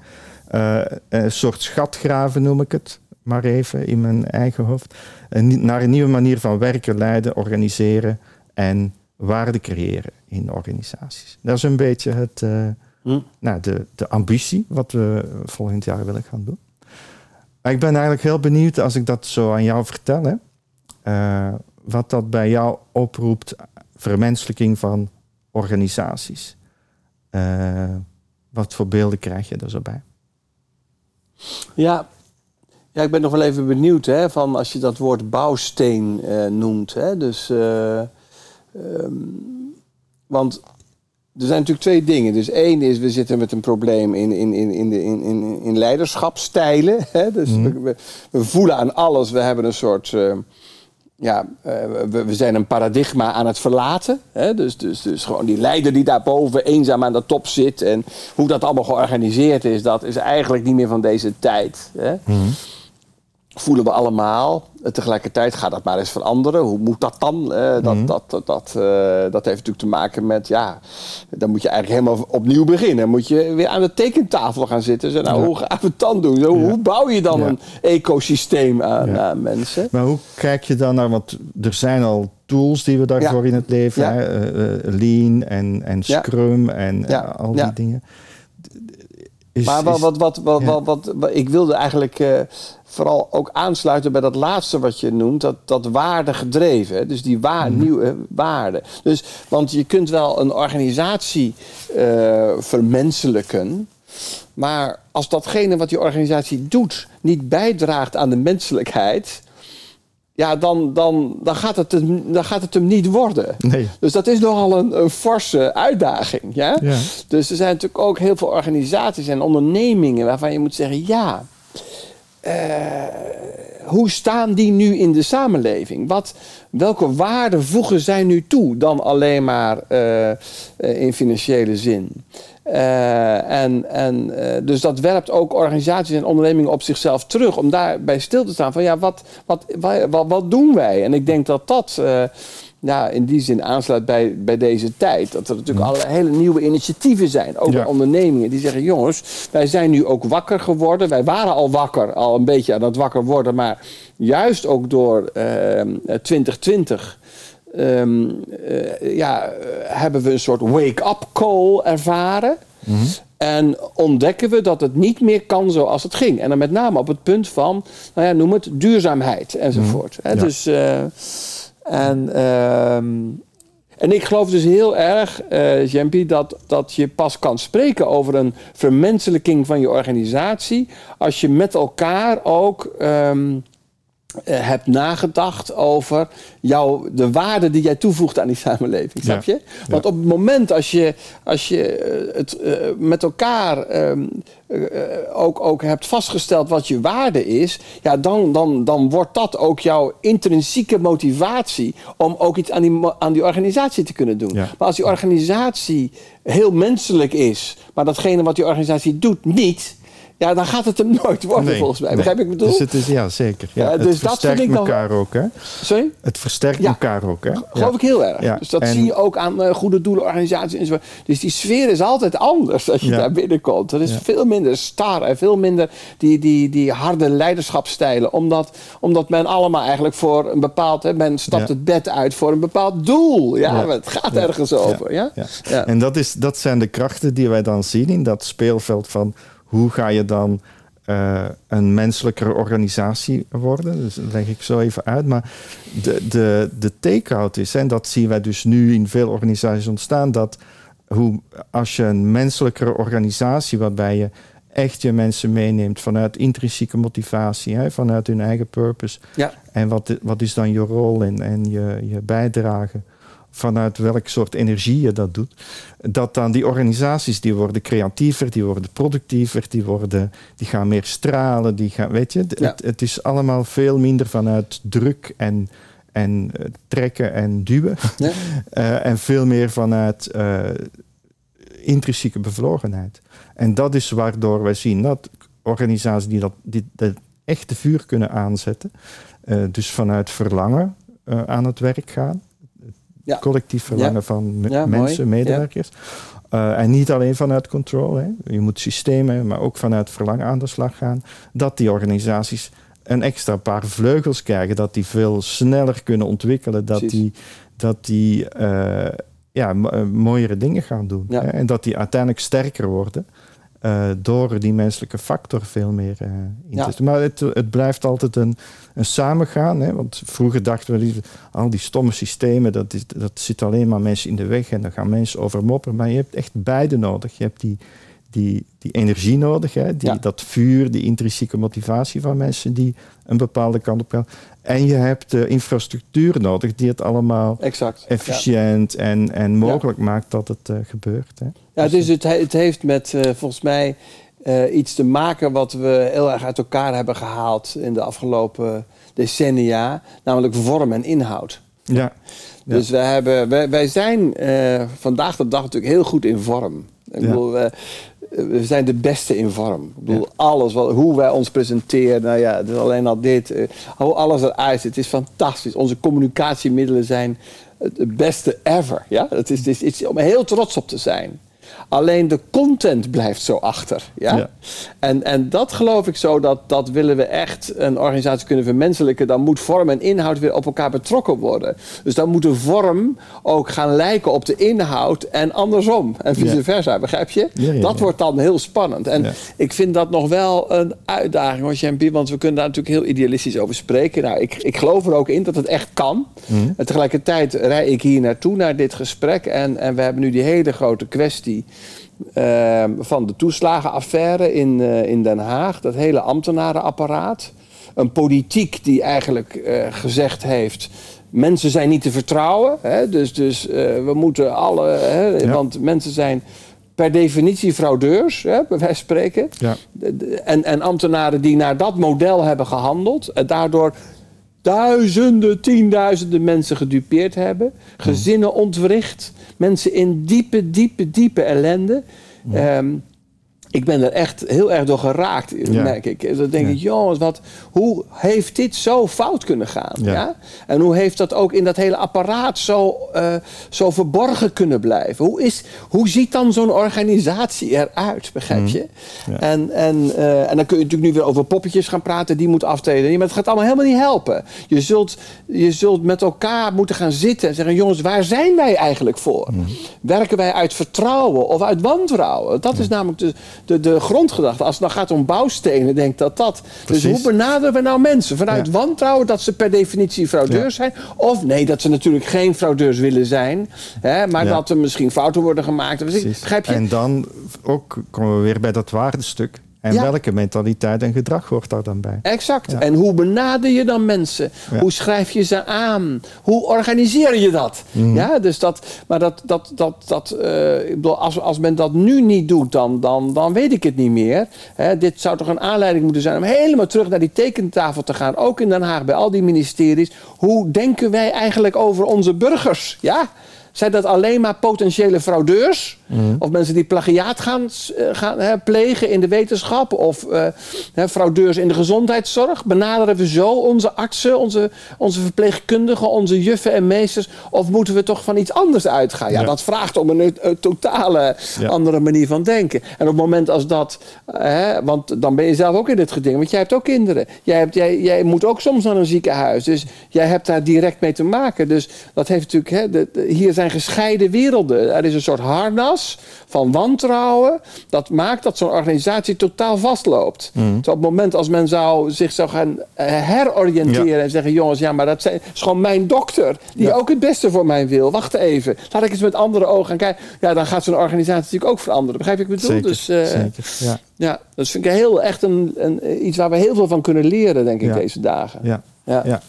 Uh, een soort schatgraven noem ik het, maar even in mijn eigen hoofd. En naar een nieuwe manier van werken, leiden, organiseren en waarde creëren in organisaties. Dat is een beetje het, uh, hm. nou, de, de ambitie wat we volgend jaar willen gaan doen. Maar ik ben eigenlijk heel benieuwd als ik dat zo aan jou vertel. Hè. Uh, wat dat bij jou oproept, vermenselijking van organisaties. Uh, wat voor beelden krijg je er zo bij? Ja, ja, ik ben nog wel even benieuwd hè, van als je dat woord bouwsteen uh, noemt. Hè, dus, uh, um, want er zijn natuurlijk twee dingen. Dus één is, we zitten met een probleem in, in, in, in, de, in, in, in leiderschapstijlen. Hè? Dus mm -hmm. we, we, voelen aan alles, we hebben een soort... Uh, ja, uh, we, we, zijn een paradigma aan het verlaten. Hè? Dus, dus, dus gewoon die leider die daarboven eenzaam aan de top zit. En hoe dat allemaal georganiseerd is, dat is eigenlijk niet meer van deze tijd. Hè? -hmm. Voelen we allemaal. Tegelijkertijd gaat dat maar eens veranderen. Hoe moet dat dan? Uh, dat, mm -hmm. dat, dat, dat, uh, dat heeft natuurlijk te maken met, ja, dan moet je eigenlijk helemaal opnieuw beginnen. Moet je weer aan de tekentafel gaan zitten. Zo, nou, ja. hoe gaan we het dan doen? Zo, ja. Hoe bouw je dan ja. een ecosysteem aan, aan, mensen? Maar hoe kijk je dan naar, want er zijn al tools die we daarvoor in het leven? Uh, Lean en, en Scrum en al die dingen. Is, maar wat, wat, wat, wat, wat, wat, wat, ik wilde eigenlijk vooral ook aansluiten bij dat laatste wat je noemt, dat, dat waarde gedreven. Dus die waar, mm. nieuwe waarden. Dus, want je kunt wel een organisatie uh, vermenselijken. Maar als datgene wat die organisatie doet niet bijdraagt aan de menselijkheid, ja, dan, dan, dan, gaat het hem, dan gaat het hem niet worden. Nee. Dus dat is nogal een, een forse uitdaging. Ja? ja? Dus er zijn natuurlijk ook heel veel organisaties en ondernemingen waarvan je moet zeggen: ja, hoe staan die nu in de samenleving? Wat, welke waarden voegen zij nu toe dan alleen maar uh, in financiële zin? En, en, uh, dus dat werpt ook organisaties en ondernemingen op zichzelf terug. Om daarbij stil te staan van ja, wat, wat, wat, wat, doen wij? En ik denk dat dat ja, in die zin aansluit bij, bij deze tijd. Dat er natuurlijk allerlei hele nieuwe initiatieven zijn. Ook bij ondernemingen die zeggen: jongens, wij zijn nu ook wakker geworden. Wij waren al wakker, al een beetje aan het wakker worden. Maar juist ook door 2020. Ehm, uh, ja, hebben we een soort wake-up call ervaren. Mhm. En ontdekken we dat het niet meer kan zoals het ging. En dan met name op het punt van, nou ja, noem het duurzaamheid enzovoort. Mm Dus, uh, en, uh, en ik geloof dus heel erg, uh, Jempi, dat, dat je pas kan spreken over een vermenselijking van je organisatie. als je met elkaar ook. Uh, hebt nagedacht over jou, de waarde die jij toevoegt aan die samenleving. Snap je? Want op het moment als je, als je eh, het uh, met elkaar um, ook, ook hebt vastgesteld wat je waarde is, ja, dan, dan, dan wordt dat ook jouw intrinsieke motivatie om ook iets aan die, aan die organisatie te kunnen doen. Ja. Maar als die organisatie heel menselijk is, maar datgene wat die organisatie doet niet ja, dan gaat het hem nooit worden volgens mij. Begrijp ik bedoel? Dus het is, ja, zeker. Ja, het dus versterkt dat vind ik elkaar ook, hè? Sorry? Het versterkt elkaar ook, hè? Geloof ik heel erg. Dus dat zie je ook aan uh, goede doelenorganisaties en zo. Dus die sfeer is altijd anders als je daar binnenkomt. Dat is veel minder star en veel minder die, die, die harde leiderschapstijlen. Omdat, omdat men allemaal eigenlijk voor een bepaald... Hè, men stapt het bed uit voor een bepaald doel. Ja, het gaat ergens over. Ja? En dat, is, dat zijn de krachten die wij dan zien in dat speelveld van hoe ga je dan uh, een menselijkere organisatie worden? Dus dat leg ik zo even uit. Maar de, de, de take-out is, en dat zien wij dus nu in veel organisaties ontstaan, dat hoe, als je een menselijkere organisatie waarbij je echt je mensen meeneemt vanuit intrinsieke motivatie, hè, vanuit hun eigen purpose. Ja. En wat, wat is dan je rol en, en je, je bijdrage? Vanuit welk soort energie je dat doet, dat dan die organisaties die worden creatiever, die worden productiever, die, worden, die gaan meer stralen, die gaan, weet je, het, het, is allemaal veel minder vanuit druk en, en uh, trekken en duwen ja. uh, en veel meer vanuit uh, intrinsieke bevlogenheid. En dat is waardoor wij zien dat organisaties die dat, die, dat echte vuur kunnen aanzetten, dus vanuit verlangen aan het werk gaan, ja. collectief verlangen van mensen, medewerkers. Uh, en niet alleen vanuit controle. Je moet systemen, maar ook vanuit verlangen aan de slag gaan. Dat die organisaties een extra paar vleugels krijgen. Dat die veel sneller kunnen ontwikkelen. Dat die, dat die uh, ja, uh, mooiere dingen gaan doen. Hè? En dat die uiteindelijk sterker worden. Uh, door die menselijke factor veel meer uh, in ja. te Maar het, het blijft altijd een, een samengaan. Hè? Want vroeger dachten we, al die stomme systemen, dat, is, dat zit alleen maar mensen in de weg en dan gaan mensen over mopperen. Maar je hebt echt beide nodig. Je hebt die, die, die energie nodig, hè? Die, dat vuur, die intrinsieke motivatie van mensen die een bepaalde kant op gaan. En je hebt de infrastructuur nodig die het allemaal exact, efficiënt en, en mogelijk maakt dat het uh, gebeurt. Hè? Ja, dus het, het heeft met uh, volgens mij uh, iets te maken wat we heel erg uit elkaar hebben gehaald in de afgelopen decennia, namelijk vorm en inhoud. Ja. Dus wij, hebben, wij, wij zijn vandaag de dag natuurlijk heel goed in vorm. Ik bedoel, we zijn de beste in vorm. Ik bedoel, alles, wat, hoe wij ons presenteren, nou ja, is alleen al dit, uh, hoe alles eruit ziet, het is fantastisch. Onze communicatiemiddelen zijn het beste ever. Ja? Het is, het is iets om heel trots op te zijn. Alleen de content blijft zo achter. Ja? En, en dat geloof ik zo, dat, dat willen we echt een organisatie kunnen vermenselijken. Dan moet vorm en inhoud weer op elkaar betrokken worden. Dus dan moet de vorm ook gaan lijken op de inhoud en andersom. En vice versa, begrijp je? dat wordt dan heel spannend. En ik vind dat nog wel een uitdaging hoor, Champi. Want we kunnen daar natuurlijk heel idealistisch over spreken. Nou, ik, ik geloof er ook in dat het echt kan. Mm. En tegelijkertijd rij ik hier naartoe naar dit gesprek. En, en we hebben nu die hele grote kwestie Ehm, van de toeslagenaffaire in, uh, in Den Haag, dat hele ambtenarenapparaat. Een politiek die eigenlijk uh, gezegd heeft. Mensen zijn niet te vertrouwen. Hè? Dus, dus uh, we moeten alle. Hè? Ja. Want mensen zijn per definitie fraudeurs, hè, bij wijze van spreken. Ja. En, en ambtenaren die naar dat model hebben gehandeld. En daardoor duizenden, tienduizenden mensen gedupeerd hebben. Gezinnen ontwricht. Mensen in diepe, diepe, diepe ellende. Ehm, ik ben er echt heel erg door geraakt, merk ik. Dan denk ik, jongens, wat, hoe heeft dit zo fout kunnen gaan? Ja. En hoe heeft dat ook in dat hele apparaat zo, uh, zo verborgen kunnen blijven? Hoe, is, hoe ziet dan zo'n organisatie eruit, begrijp mhm. je? En, en, uh, en dan kun je natuurlijk nu weer over poppetjes gaan praten, die moet aftreden. Maar het gaat allemaal helemaal niet helpen. Je zult, je zult met elkaar moeten gaan zitten en zeggen, jongens, waar zijn wij eigenlijk voor? Mhm. Werken wij uit vertrouwen of uit wantrouwen? Dat is namelijk de de, de grondgedachte. Als het dan gaat om bouwstenen, denk dat dat. Dus hoe benaderen we nou mensen? Vanuit wantrouwen dat ze per definitie fraudeurs zijn? Of nee, dat ze natuurlijk geen fraudeurs willen zijn. Hè, maar dat er misschien fouten worden gemaakt. Begrijp je? En dan ook komen we weer bij dat waardestuk. En welke mentaliteit en gedrag hoort daar dan bij? Exact. En hoe benader je dan mensen? Hoe schrijf je ze aan? Hoe organiseer je dat? Mhm. Ja, dus dat, maar dat, dat, dat, dat uh, ik bedoel, als, als men dat nu niet doet, dan, dan, dan weet ik het niet meer. dit zou toch een aanleiding moeten zijn om helemaal terug naar die tekentafel te gaan. Ook in Den Haag, bij al die ministeries. Hoe denken wij eigenlijk over onze burgers? Ja? Zijn dat alleen maar potentiële fraudeurs? Mhm. Of mensen die plagiaat gaan, eh, gaan plegen in de wetenschap? Of uh, fraudeurs in de gezondheidszorg? Benaderen we zo onze artsen, onze, onze verpleegkundigen, onze juffen en meesters? Of moeten we toch van iets anders uitgaan? Ja, dat vraagt om een, totale andere manier van denken. En op het moment als dat... Hè, want dan ben je zelf ook in dit geding. Want jij hebt ook kinderen. Jij, hebt, jij, jij moet ook soms naar een ziekenhuis. Dus jij hebt daar direct mee te maken. Dus dat heeft natuurlijk... Hè, de, hier zijn zijn gescheiden werelden. Er is een soort harnas van wantrouwen. Dat maakt dat zo'n organisatie totaal vastloopt. Mm. op het moment als men zou, zich zou gaan eh, heroriënteren en zeggen: jongens, ja, maar dat zijn, is gewoon mijn dokter. Die ook het beste voor mij wil. Wacht even. Laat ik eens met andere ogen gaan kijken. Ja, dan gaat zo'n organisatie natuurlijk ook veranderen. Begrijp ik bedoel? Zeker, dus, uh, zeker. Ja. ja, dat vind ik heel echt een, een, iets waar we heel veel van kunnen leren, denk ik, deze dagen. Ja. Ja. ja.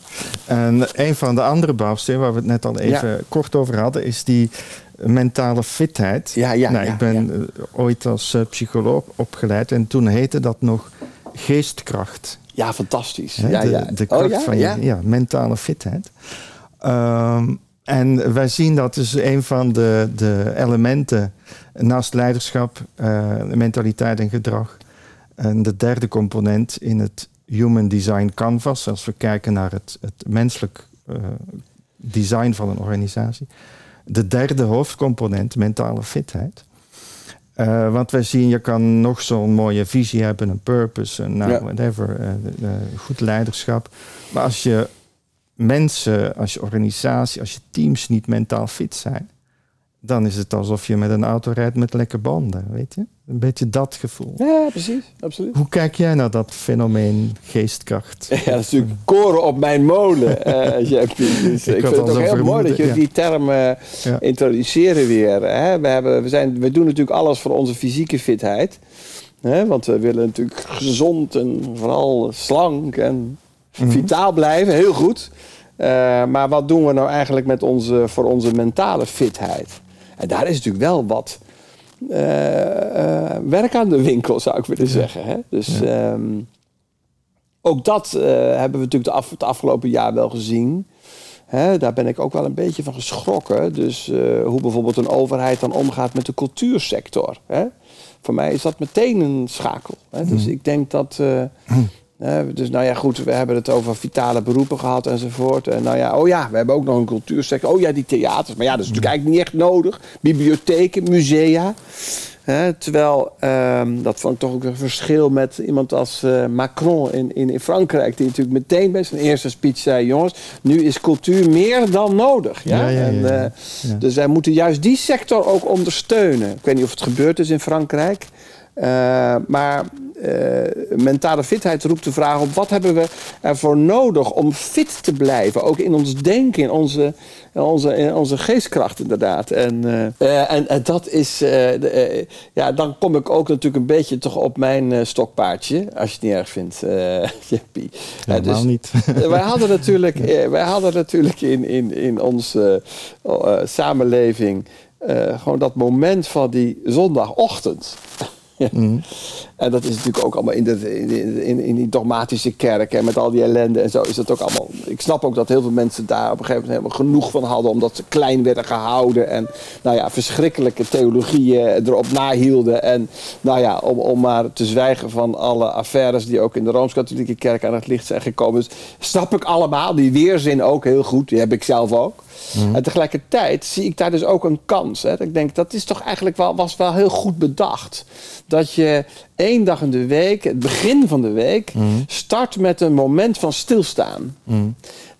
En een van de andere bouwstenen waar we het net al even kort over hadden, is die mentale fitheid. Ja, ja, nou, ik ben eh, ooit als uh, psycholoog opgeleid en toen heette dat nog geestkracht. Ja, fantastisch. ja, de, ja. de kracht oh, van je ja, mentale fitheid. Um, en wij zien dat dus een van de, de elementen naast leiderschap, uh, mentaliteit en gedrag. En de derde component in het Human Design Canvas, als we kijken naar het, het menselijk uh, design van een organisatie. De derde hoofdcomponent, mentale fitheid. Uh, want wij zien, je kan nog zo'n mooie visie hebben, een purpose, een nou, whatever, uh, goed leiderschap. Maar als je mensen, als je organisatie, als je teams niet mentaal fit zijn, dan is het alsof je met een auto rijdt met lekke banden, weet je? Een beetje dat gevoel. Ja, precies, absoluut. Hoe kijk jij naar dat fenomeen geestkracht? Ja, dat is natuurlijk koren op mijn molen, uh, Dus ik, vind het ook heel mooi dat je die term uh, introduceren weer. Hè? We, hebben, we, zijn, we doen natuurlijk alles voor onze fysieke fitheid. Hè? Want we willen natuurlijk gezond en vooral slank en mhm. vitaal blijven. Heel goed. Uh, maar wat doen we nou eigenlijk met onze, voor onze mentale fitheid? En daar is natuurlijk wel wat uh, werk aan de winkel, zou ik willen zeggen. Hè? Dus ehm, ook dat uh, hebben we natuurlijk de af, het afgelopen jaar wel gezien. Hè? Daar ben ik ook wel een beetje van geschrokken. Dus hoe bijvoorbeeld een overheid dan omgaat met de cultuursector. Hè? Voor mij is dat meteen een schakel. Hè? Dus mhm. ik denk dat dus nou ja, goed, we hebben het over vitale beroepen gehad enzovoort. En nou ja, oh ja, we hebben ook nog een cultuursector. Oh ja, die theaters. Maar ja, dat is natuurlijk eigenlijk niet echt nodig. Bibliotheken, musea. terwijl, um, dat vond ik toch ook een verschil met iemand als uh, Macron in, in, in Frankrijk. Die natuurlijk meteen bij zijn eerste speech zei... jongens, nu is cultuur meer dan nodig. Ja? ja, en, uh, dus wij moeten juist die sector ook ondersteunen. Ik weet niet of het gebeurd is in Frankrijk. Uh, maar uh, mentale fitheid roept de vraag op: wat hebben we ervoor nodig om fit te blijven? Ook in ons denken, in onze, in onze, in onze geestkracht, inderdaad. En, uh, en, en, dat is. ja, dan kom ik ook natuurlijk een beetje toch op mijn stokpaardje, als je het niet erg vindt, Jeppie. Helemaal dus, niet. wij hadden natuurlijk, wij hadden natuurlijk in, in, in onze samenleving gewoon dat moment van die zondagochtend. Mm. En dat is natuurlijk ook allemaal in, de, in, in, die dogmatische kerk en met al die ellende en zo is dat ook allemaal. Ik snap ook dat heel veel mensen daar op een gegeven moment helemaal genoeg van hadden, omdat ze klein werden gehouden en nou ja, verschrikkelijke theologieën erop nahielden. En nou ja, om, om maar te zwijgen van alle affaires die ook in de Rooms-Katholieke kerk aan het licht zijn gekomen. Dus snap ik allemaal, die weerzin ook heel goed, die heb ik zelf ook. Mhm. En tegelijkertijd zie ik daar dus ook een kans. Hè. ik denk, dat is toch eigenlijk wel, was wel heel goed bedacht. Dat je één dag in de week, het begin van de week, mhm. start met een moment van stilstaan. Mhm.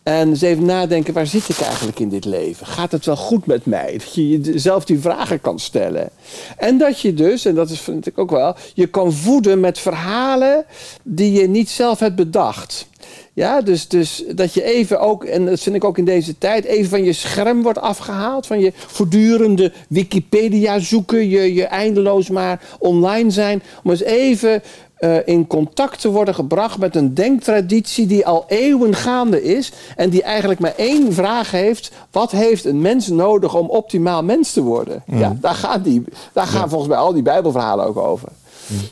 En eens even nadenken, waar zit ik eigenlijk in dit leven? Gaat het wel goed met mij? Dat je jezelf die vragen kan stellen. En dat je dus, en dat is, vind ik ook wel, je kan voeden met verhalen die je niet zelf hebt bedacht. Ja, dus, dus dat je even ook, en dat vind ik ook in deze tijd, even van je scherm wordt afgehaald. Van je voortdurende Wikipedia zoeken, je, je eindeloos maar online zijn. Om eens even uh, in contact te worden gebracht met een denktraditie die al eeuwen gaande is. En die eigenlijk maar één vraag heeft. Wat heeft een mens nodig om optimaal mens te worden? Ja, mm. daar gaan, die, daar gaan volgens mij al die bijbelverhalen ook over.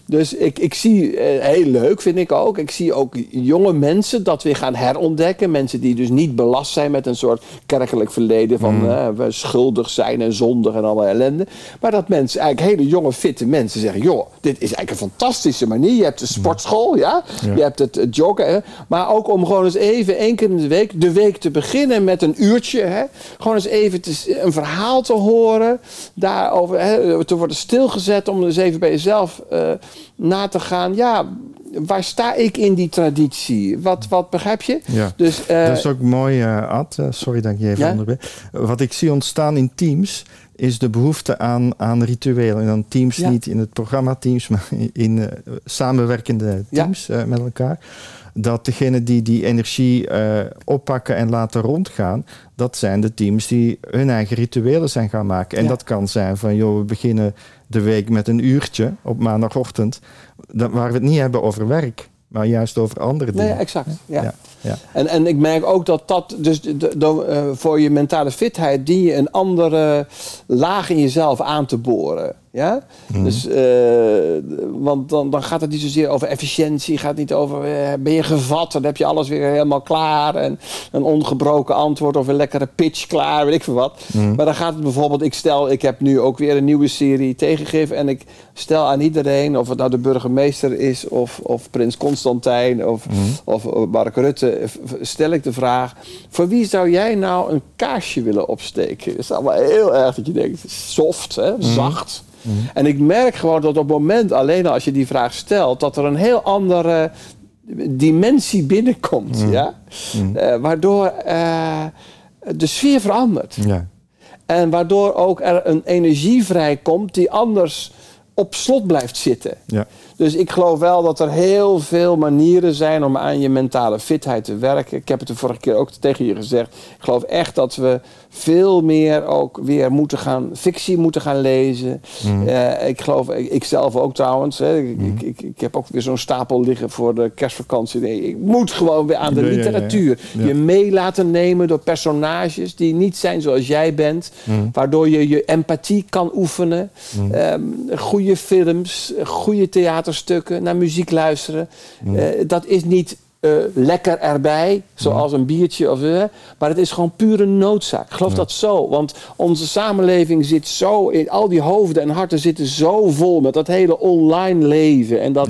Dus ik, ik zie, uh, heel leuk vind ik ook, ik zie ook jonge mensen dat weer gaan herontdekken. Mensen die dus niet belast zijn met een soort kerkelijk verleden van mm. uh, schuldig zijn en zondig en alle ellende. Maar dat mensen, eigenlijk hele jonge, fitte mensen zeggen, joh, dit is eigenlijk een fantastische manier. Je hebt de sportschool, ja, je hebt het, joggen. Maar ook om gewoon eens even, één keer in de week, de week te beginnen met een uurtje. Hè? Gewoon eens even te, een verhaal te horen, daarover hè, te worden stilgezet om eens even bij jezelf... Uh, eh, na te gaan. Ja, waar sta ik in die traditie? Wat, wat begrijp je? Ja. Dus, uh, dat is ook mooi, uh, Ad. sorry dat ik je even ja? onderbreek. Wat ik zie ontstaan in teams is de behoefte aan, aan rituelen. En dan teams niet in het programma teams, maar in samenwerkende teams met elkaar dat degene die die energie oppakken en laten rondgaan, dat zijn de teams die hun eigen rituelen zijn gaan maken. En dat kan zijn van, joh, we beginnen de week met een uurtje op maandagochtend, waar we het niet hebben over werk, maar juist over andere dingen. Nee, exact. Ja. ja. En, en ik merk ook dat dat, dus de, de, uh, voor je mentale fitheid, dien je een andere laag in jezelf aan te boren. Ja? Mhm. Dus, uh, want dan, dan gaat het niet zozeer over efficiëntie, gaat niet over uh, ben je gevat, dan heb je alles weer helemaal klaar en een ongebroken antwoord of een lekkere pitch klaar, weet ik veel wat. Mhm. Maar dan gaat het bijvoorbeeld, ik stel, ik heb nu ook weer een nieuwe serie tegengegeven en ik stel aan iedereen, of het nou de burgemeester is of, of prins Constantijn of, mm. of Mark Rutte, stel ik de vraag, voor wie zou jij nou een kaarsje willen opsteken? Dat is allemaal heel erg dat je denkt, soft, hè, mhm. zacht. Mhm. En ik merk gewoon dat op het moment, alleen als je die vraag stelt, dat er een heel andere dimensie binnenkomt. Mhm. Ja? Eh, waardoor uh, de sfeer verandert. Ja. En waardoor ook er een energie vrijkomt die anders op slot blijft zitten. Ja. Dus ik geloof wel dat er heel veel manieren zijn om aan je mentale fitheid te werken. Ik heb het de vorige keer ook tegen je gezegd. Ik geloof echt dat we veel meer ook weer moeten gaan, fictie moeten gaan lezen. Mm. ik geloof, ik, zelf ook trouwens. Hè, ik, mm. ik, ik, heb ook weer zo'n stapel liggen voor de kerstvakantie. Nee, ik moet gewoon weer aan de literatuur. je mee laten nemen door personages die niet zijn zoals jij bent. Mm. Waardoor je je empathie kan oefenen. Um, goede films, goede theaterstukken, naar muziek luisteren. Uh, dat is niet uh, lekker erbij, zoals een biertje of uh, maar het is gewoon pure noodzaak. Ik geloof dat zo, want onze samenleving zit zo in al die hoofden en harten zitten zo vol met dat hele online leven en dat,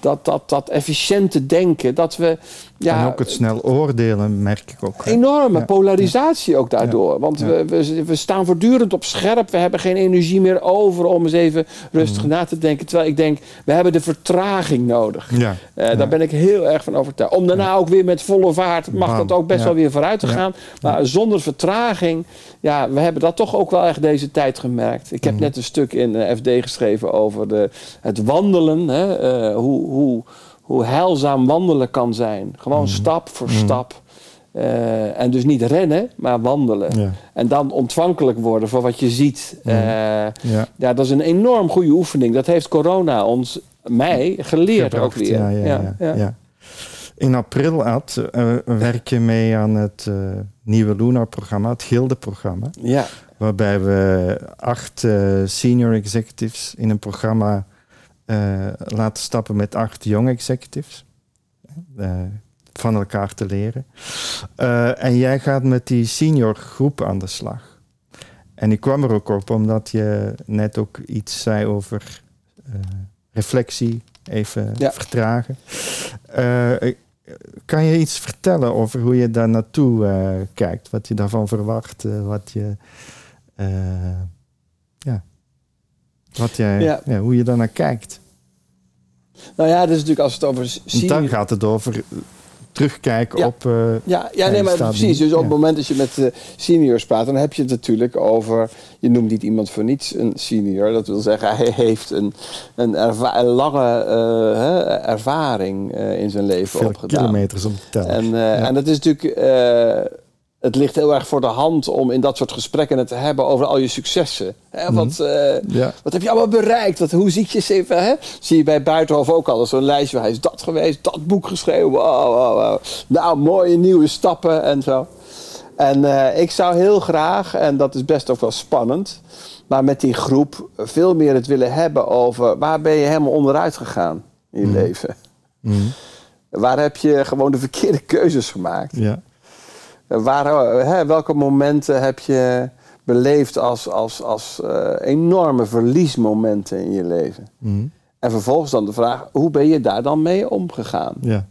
dat, dat, dat efficiënte denken dat we ja, en ook het snel oordelen merk ik ook. Enorme polarisatie ook daardoor. Want we, we, we, staan voortdurend op scherp. We hebben geen energie meer over om eens even rustig mm. na te denken. Terwijl ik denk, we hebben de vertraging nodig. Ja. Uh, daar ben ik heel erg van overtuigd. Om daarna ook weer met volle vaart mag dat ook best wel weer vooruit te gaan. Maar zonder vertraging, ja, we hebben dat toch ook wel echt deze tijd gemerkt. Ik heb mm. net een stuk in eh, FD geschreven over de, het wandelen. Hè, uh, hoe, hoe hoe heilzaam wandelen kan zijn. Gewoon mhm. stap voor mhm. stap. Uh, en dus niet rennen, maar wandelen. Ja. En dan ontvankelijk worden voor wat je ziet. Uh, ja. ja. dat is een enorm goede oefening. Dat heeft corona ons, mij, geleerd ook weer. Ja, ja, In april Ad, uh, werk je mee aan het nieuwe Lunar-programma, het Gilde-programma. Ja. Waarbij we acht senior executives in een programma laten stappen met acht young executives. van elkaar te leren. en jij gaat met die senior groep aan de slag. En ik kwam er ook op omdat je net ook iets zei over reflectie, even vertragen. kan je iets vertellen over hoe je daar naartoe kijkt? Wat je daarvan verwacht? wat je ja. Wat jij, ja. hoe je daarnaar kijkt. Nou ja, dat is natuurlijk als het over... Dan gaat het over terugkijken op. Uh, ja, ja, nee, maar precies. Dus op het moment dat je met uh, seniors praat, dan heb je het natuurlijk over. Je noemt niet iemand voor niets een senior. Dat wil zeggen, hij heeft een, een, een lange uh, ervaring in zijn leven Veel opgedaan. kilometers om te tellen. En, en dat is natuurlijk het ligt heel erg voor de hand om in dat soort gesprekken het te hebben over al je successen. Hè? Mhm. Wat, uh, wat heb je allemaal bereikt? Wat, hoe ziet je even? Hè? Zie je bij Buitenhof ook al zo'n lijstje. Hij is dat geweest, dat boek geschreven. Wow, wow, wow. Nou, mooie nieuwe stappen en zo. En uh, ik zou heel graag, en dat is best ook wel spannend, maar met die groep veel meer het willen hebben over waar ben je helemaal onderuit gegaan in je mm. leven. Mm. Waar heb je gewoon de verkeerde keuzes gemaakt? Ja. Waar, hè, welke momenten heb je beleefd als, als, als uh, enorme verliesmomenten in je leven? Mhm. En vervolgens dan de vraag, hoe ben je daar dan mee omgegaan? Ja.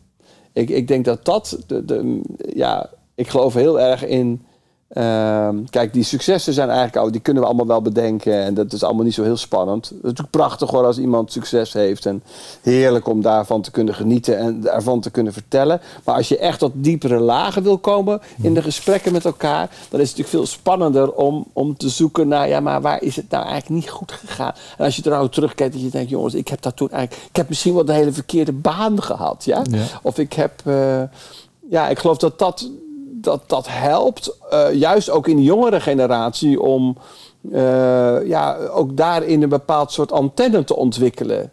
Ik, ik denk dat dat, de, de, ja, ik geloof heel erg in Ehm, kijk, die successen zijn eigenlijk al, die kunnen we allemaal wel bedenken. En dat is allemaal niet zo heel spannend. Het is natuurlijk prachtig hoor als iemand succes heeft. En heerlijk om daarvan te kunnen genieten en daarvan te kunnen vertellen. Maar als je echt tot diepere lagen wil komen in de gesprekken met elkaar, dan is het natuurlijk veel spannender om, om te zoeken naar, ja, maar waar is het nou eigenlijk niet goed gegaan? En als je er nou terugkijkt, dat je denkt, jongens, ik heb dat toen eigenlijk, ik heb misschien wel de hele verkeerde baan gehad. Ja? Of ik heb, uh, ja, ik geloof dat dat dat, dat helpt, uh, juist ook in de jongere generatie, om uh, ja, ook daarin een bepaald soort antenne te ontwikkelen.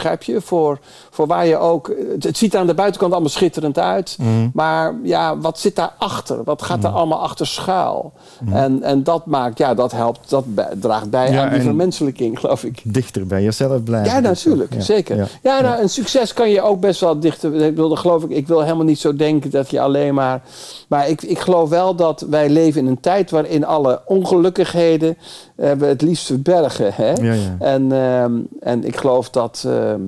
Begrijp je? Voor, voor waar je ook. Het, ziet er aan de buitenkant allemaal schitterend uit. Mm. Maar ja, wat zit daarachter? Wat gaat er mm. allemaal achter schuil? Mm. En, en dat maakt, ja, dat helpt, dat draagt bij aan die vermenselijking, geloof ik. Dichter bij jezelf blijven. Ja, natuurlijk, zeker. Ja, ja nou, een succes kan je ook best wel dichter. Ik wilde, geloof ik, ik wil helemaal niet zo denken dat je alleen maar. Maar ik, ik geloof wel dat wij leven in een tijd waarin alle ongelukkigheden we het liefst verbergen. Hè? Ja, ja. En, ehm, en ik geloof dat ehm,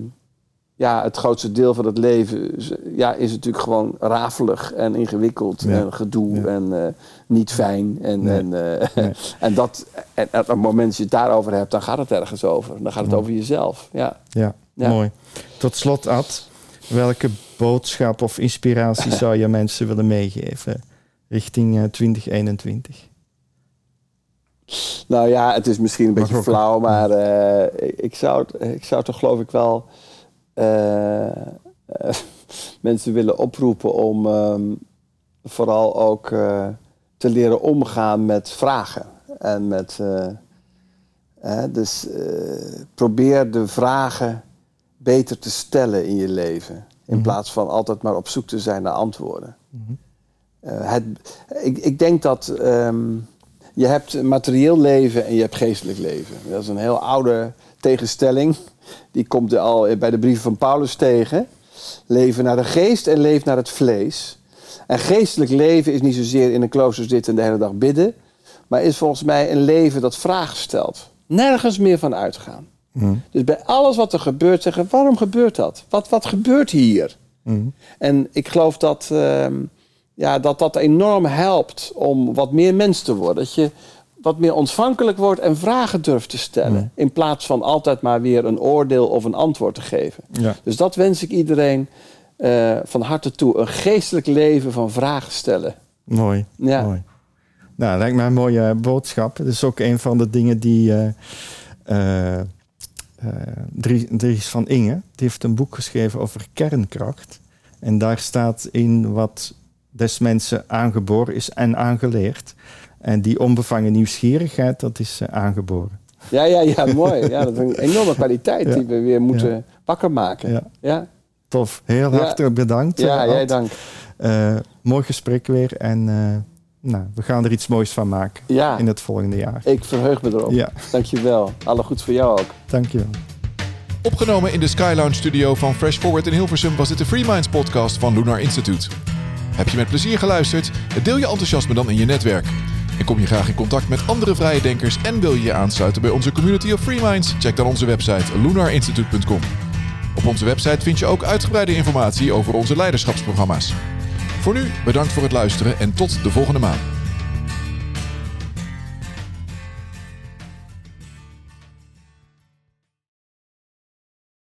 ja, het grootste deel van het leven ja, is natuurlijk gewoon rafelig en ingewikkeld en gedoe en uh, niet fijn. En, en, uh, en, dat, en, op het moment dat je het daarover hebt, dan gaat het ergens over. Dan gaat het over jezelf. Ja. Ja, mooi. Tot slot, Ad, welke boodschap of inspiratie zou je mensen willen meegeven richting 2021? Nou ja, het is misschien een beetje flauw, maar uh, ik, zou, ik zou toch geloof ik wel uh, mensen willen oproepen om um, vooral ook te leren omgaan met vragen. En met, dus probeer de vragen beter te stellen in je leven. In mhm. plaats van altijd maar op zoek te zijn naar antwoorden. Mm het, ik, ik, denk dat um, je hebt materieel leven en je hebt geestelijk leven. Dat is een heel oude tegenstelling. Die komt al bij de brieven van Paulus tegen. Leven naar de geest en leven naar het vlees. En geestelijk leven is niet zozeer in een klooster zitten en de hele dag bidden. Maar is volgens mij een leven dat vragen stelt. Nergens meer van uitgaan. Mm. Dus bij alles wat er gebeurt zeggen, waarom gebeurt dat? Wat, wat gebeurt hier? Mm. En ik geloof dat... Ehm, ja, dat dat enorm helpt om wat meer mens te worden. Dat je wat meer ontvankelijk wordt en vragen durft te stellen. In plaats van altijd maar weer een oordeel of een antwoord te geven. Ja. Dus dat wens ik iedereen uh, van harte toe. Een geestelijk leven van vragen stellen. Mooi. Ja. Mooi. Nou, lijkt mij een mooie boodschap. Het is ook een van de dingen die. Uh, uh, Dries van Inge, die heeft een boek geschreven over kernkracht. En daar staat in wat des mensen aangeboren is en aangeleerd. En die onbevangen nieuwsgierigheid, dat is uh, aangeboren. Ja, ja, ja, mooi. Ja, dat is een enorme kwaliteit die we weer moeten wakker maken. Ja. ja. Tof. Heel hartelijk bedankt. Ja, jij dank. Uh, mooi gesprek weer en uh, nou, we gaan er iets moois van maken ja. in het volgende jaar. Ik verheug me erop. Ja. Dankjewel. Alle goed voor jou ook. Dankjewel. Opgenomen in de Sky Lounge studio van Fresh Forward in Hilversum was dit de Free Minds podcast van Lunar Institute. Heb je met plezier geluisterd? Deel je enthousiasme dan in je netwerk. En kom je graag in contact met andere vrije denkers en wil je je aansluiten bij onze community of Free Minds? Check dan onze website lunarinstitute.com. Op onze website vind je ook uitgebreide informatie over onze leiderschapsprogramma's. Voor nu bedankt voor het luisteren en tot de volgende maand.